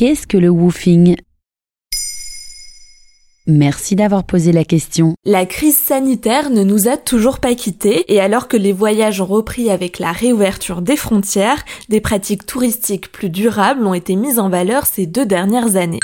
Qu'est-ce que le woofing? Merci d'avoir posé la question. La crise sanitaire ne nous a toujours pas quittés et alors que les voyages ont repris avec la réouverture des frontières, des pratiques touristiques plus durables ont été mises en valeur ces deux dernières années.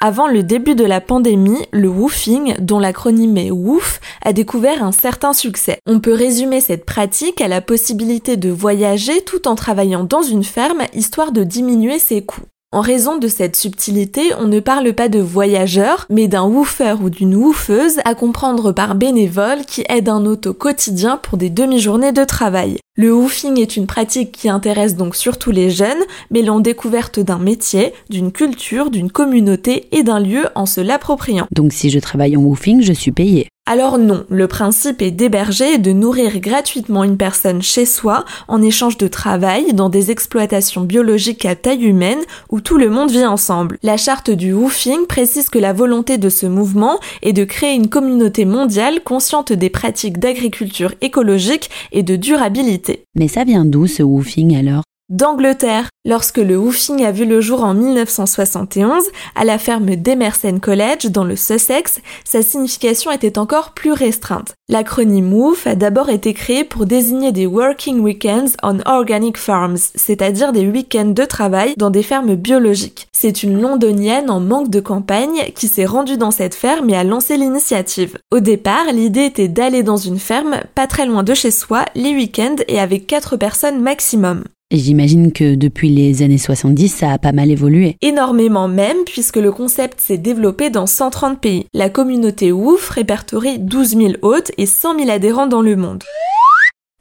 Avant le début de la pandémie, le woofing, dont l'acronyme est WOOF, a découvert un certain succès. On peut résumer cette pratique à la possibilité de voyager tout en travaillant dans une ferme histoire de diminuer ses coûts. En raison de cette subtilité, on ne parle pas de voyageurs, mais d'un woofer ou d'une woofeuse à comprendre par bénévole qui aide un hôte au quotidien pour des demi-journées de travail. Le woofing est une pratique qui intéresse donc surtout les jeunes, mêlant découverte d'un métier, d'une culture, d'une communauté et d'un lieu en se l'appropriant. Donc si je travaille en woofing, je suis payé. Alors non, le principe est d'héberger et de nourrir gratuitement une personne chez soi en échange de travail dans des exploitations biologiques à taille humaine où tout le monde vit ensemble. La charte du woofing précise que la volonté de ce mouvement est de créer une communauté mondiale consciente des pratiques d'agriculture écologique et de durabilité. Mais ça vient d'où ce woofing alors? d'Angleterre. Lorsque le woofing a vu le jour en 1971 à la ferme d'Emerson College dans le Sussex, sa signification était encore plus restreinte. L'acronyme WOOF a d'abord été créé pour désigner des working weekends on organic farms, c'est-à-dire des week-ends de travail dans des fermes biologiques. C'est une londonienne en manque de campagne qui s'est rendue dans cette ferme et a lancé l'initiative. Au départ, l'idée était d'aller dans une ferme pas très loin de chez soi les week-ends et avec quatre personnes maximum. J'imagine que depuis les années 70, ça a pas mal évolué. Énormément même, puisque le concept s'est développé dans 130 pays. La communauté WOOF répertorie 12 000 hôtes et 100 000 adhérents dans le monde.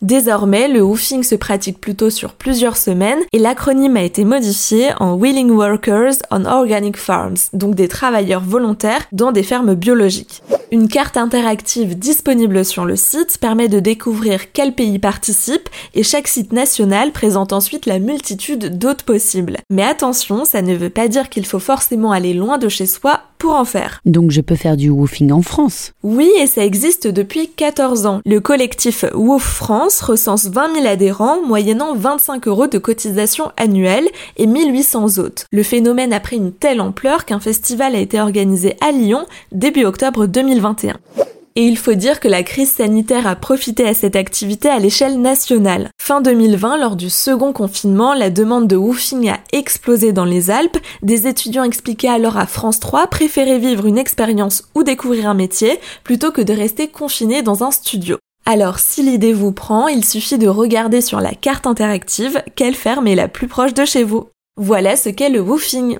Désormais, le woofing se pratique plutôt sur plusieurs semaines et l'acronyme a été modifié en Willing Workers on Organic Farms, donc des travailleurs volontaires dans des fermes biologiques. Une carte interactive disponible sur le site permet de découvrir quels pays participent et chaque site national présente ensuite la multitude d'hôtes possibles. Mais attention, ça ne veut pas dire qu'il faut forcément aller loin de chez soi pour en faire. Donc je peux faire du woofing en France Oui, et ça existe depuis 14 ans. Le collectif Woof France recense 20 000 adhérents, moyennant 25 euros de cotisation annuelle et 1800 hôtes. Le phénomène a pris une telle ampleur qu'un festival a été organisé à Lyon début octobre 2021. Et il faut dire que la crise sanitaire a profité à cette activité à l'échelle nationale. Fin 2020, lors du second confinement, la demande de woofing a explosé dans les Alpes. Des étudiants expliquaient alors à France 3 préférer vivre une expérience ou découvrir un métier plutôt que de rester confinés dans un studio. Alors si l'idée vous prend, il suffit de regarder sur la carte interactive quelle ferme est la plus proche de chez vous. Voilà ce qu'est le woofing.